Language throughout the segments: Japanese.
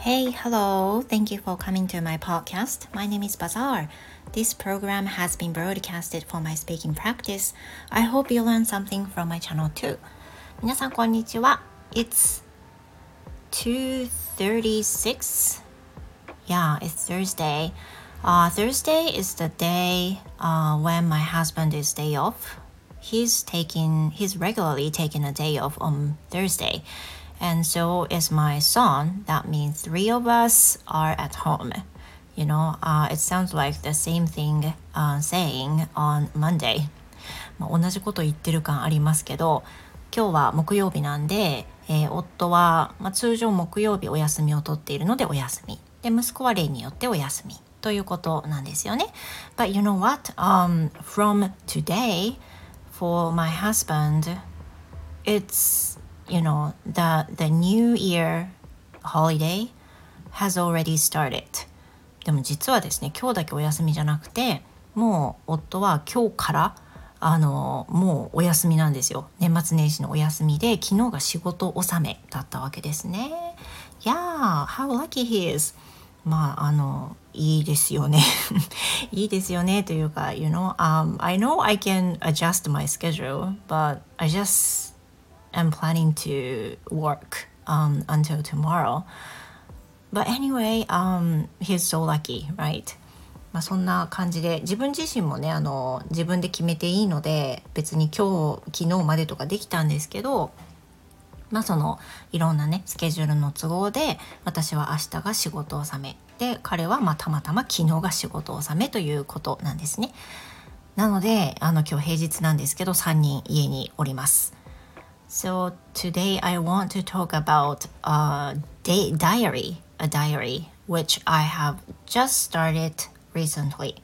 Hey, hello. Thank you for coming to my podcast. My name is Bazaar. This program has been broadcasted for my speaking practice. I hope you learn something from my channel too. 皆さんこんにちは。It's 2:36. Yeah, it's Thursday. Uh, Thursday is the day uh, when my husband is day off. He's taking he's regularly taking a day off on Thursday. And so is my son. That means three of us are at home. You know, uh, it sounds like the same thing uh, saying on Monday. まあ、同じこと言ってる感ありますけど、今日は木曜日なんで、えー、夫は、まあ、通常木曜日お休みを取っているのでお休み。で、息子は例によってお休み。ということなんですよね。But you know what?、Um, from today, for my husband, it's, you know, the, the new year holiday has already started. でも実はですね、今日だけお休みじゃなくて、もう夫は今日からあのもうお休みなんですよ年末年始のお休みで昨日が仕事納めだったわけですね Yeah, how lucky he is まああのいいですよねいいですよねというか you know、um, I know I can adjust my schedule but I just am planning to work um, until tomorrow but anyway um, he's so lucky right? まあ、そんな感じで自分自身もねあの自分で決めていいので別に今日昨日までとかできたんですけどまあそのいろんなねスケジュールの都合で私は明日が仕事納めで彼はまあたまたま昨日が仕事納めということなんですね。なのであの今日平日なんですけど3人家におります。So today I want to talk about a day diary, a diary which I have just started recently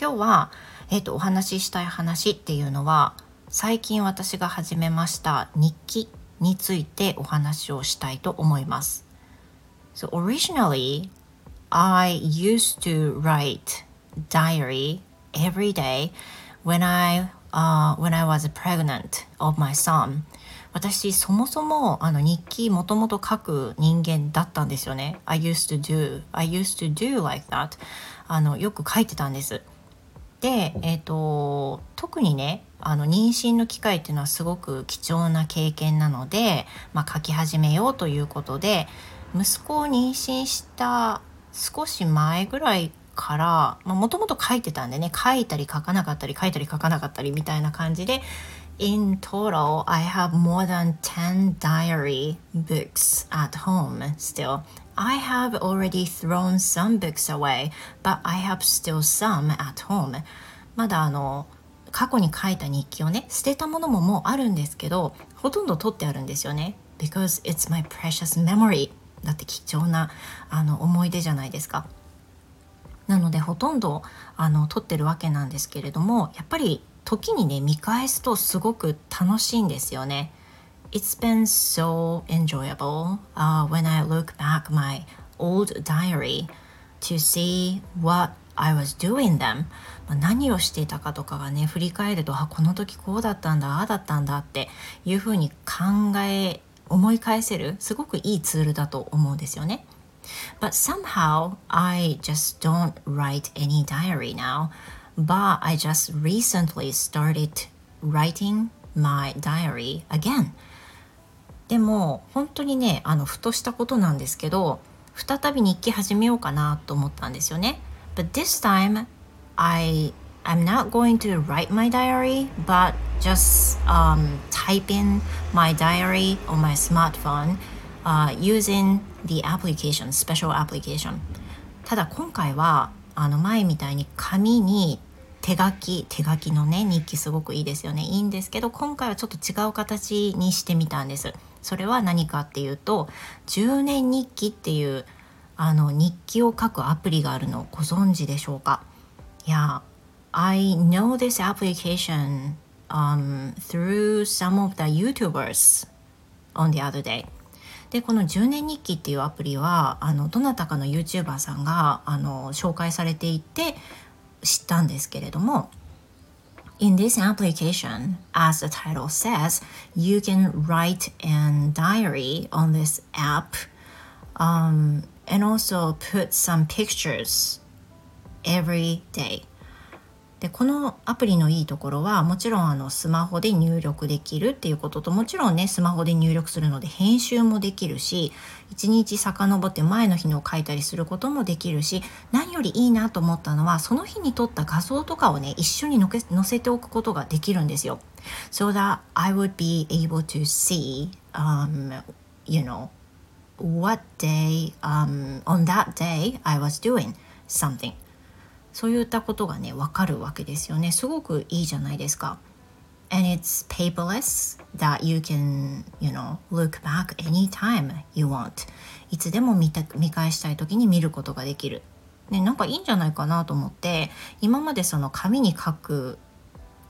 今日は、えーと、お話ししたい話っていうのは最近私が始めました日記についてお話をしたいと思います。So originally, I used to write diary every day when I, uh, when I was pregnant of my son. 私そもそもあの日記もともと書く人間だったんですよね。I used to do, I used to do like that. あのよく書いてたんです。で、えーと、特にねあの妊娠の機会っていうのはすごく貴重な経験なので、まあ、書き始めようということで息子を妊娠した少し前ぐらいからもともと書いてたんでね書いたり書かなかったり書いたり書かなかったりみたいな感じで In total, I have more than 10 diary books at home still. I have already thrown some books away, but I have still some at home. まだあの過去に書いた日記をね捨てたものももうあるんですけどほとんど取ってあるんですよね。Because it's my precious memory. だって貴重なあの思い出じゃないですか。なのでほとんどあの撮ってるわけなんですけれどもやっぱり時にね見返すとすごく楽しいんですよね。It's been so enjoyable uh, when I look back my old diary to see what I was doing them 何をしていたかとかがね振り返るとあこの時こうだったんだああだったんだっていうふうに考え思い返せるすごくいいツールだと思うんですよね。But somehow I just don't write any diary now. But I just recently started writing my diary again. でも本当にねあのふとしたことなんですけど再び日記始めようかなと思ったんですよね。But this time I I'm not going to write my diary but just um, type in my diary on my smartphone、uh, using the application special application ただ今回はあの前みたいに紙に手書き手書きのね日記すごくいいですよね。いいんですけど今回はちょっと違う形にしてみたんです。それは何かっていうと10年日記っていうあの日記を書くアプリがあるのをご存知でしょうか？いや yeah, I know this application、um, through some of the YouTubers on the other day. でこの10年日記っていうアプリはあのどなたかの YouTuber さんがあの紹介されていて知ったんですけれども In this application, as the title says, you can write an diary on this app Um, and also put some pictures every day. でこのアプリのいいところはもちろんあのスマホで入力できるっていうことともちろんねスマホで入力するので編集もできるし1日遡って前の日の書いたりすることもできるし何よりいいなと思ったのはその日に撮った画像とかをね一緒に載せておくことができるんですよ。So that I would be able to see、um, you know what day、um, on that day I was doing something そういったことがね分かるわけですよね。すごくいいじゃないですか。And it's paperless that you can you know look back anytime you want. いつでも見た見返したい時に見ることができる。ね、なんかいいんじゃないかなと思って今までその紙に書く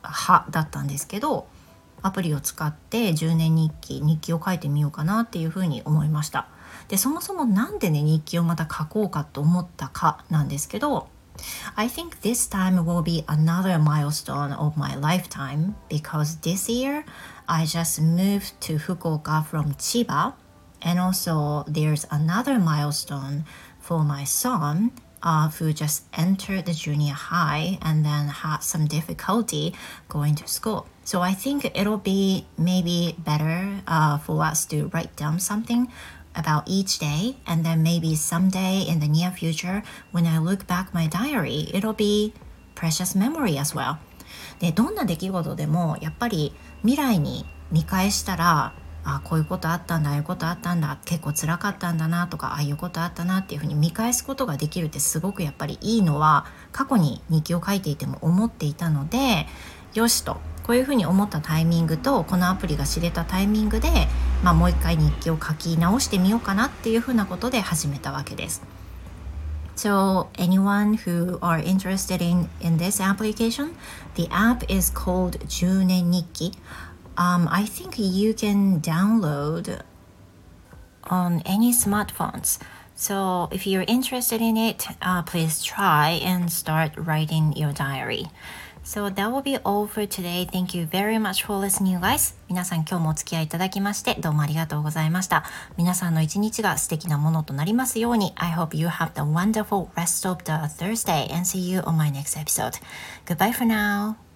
派だったんですけどアプリを使って10年日記日記を書いてみようかなっていうふうに思いました。でそもそも何でね日記をまた書こうかと思ったかなんですけど I think this time will be another milestone of my lifetime because this year I just moved to Fukuoka from Chiba and also there's another milestone for my son uh, who just entered the junior high and then had some difficulty going to school. So I think it'll be maybe better uh, for us to write down something about each day and then maybe someday in the near future when I look back my diary it'll be precious memory as well. でどんな出来事でもやっぱり未来に見返したらあこういうことあったんだああいうことあったんだ結構辛かったんだなとかああいうことあったなっていうふうに見返すことができるってすごくやっぱりいいのは過去に日記を書いていても思っていたのでよしとこういうふうに思ったタイミングとこのアプリが知れたタイミングで、まあ、もう一回日記を書き直してみようかなっていうふうなことで始めたわけです。So anyone who are interested in, in this application, the app is called 10年日記。Um, I think you can download on any smartphones. So if you're interested in it, uh, please try and start writing your diary. So that will be all for today. Thank you very much for listening, guys. 皆さん今日もお付き合いいただきましてどうもありがとうございました。皆さんの一日が素敵なものとなりますように。I hope you have the wonderful rest of the Thursday and see you on my next episode. Goodbye for now.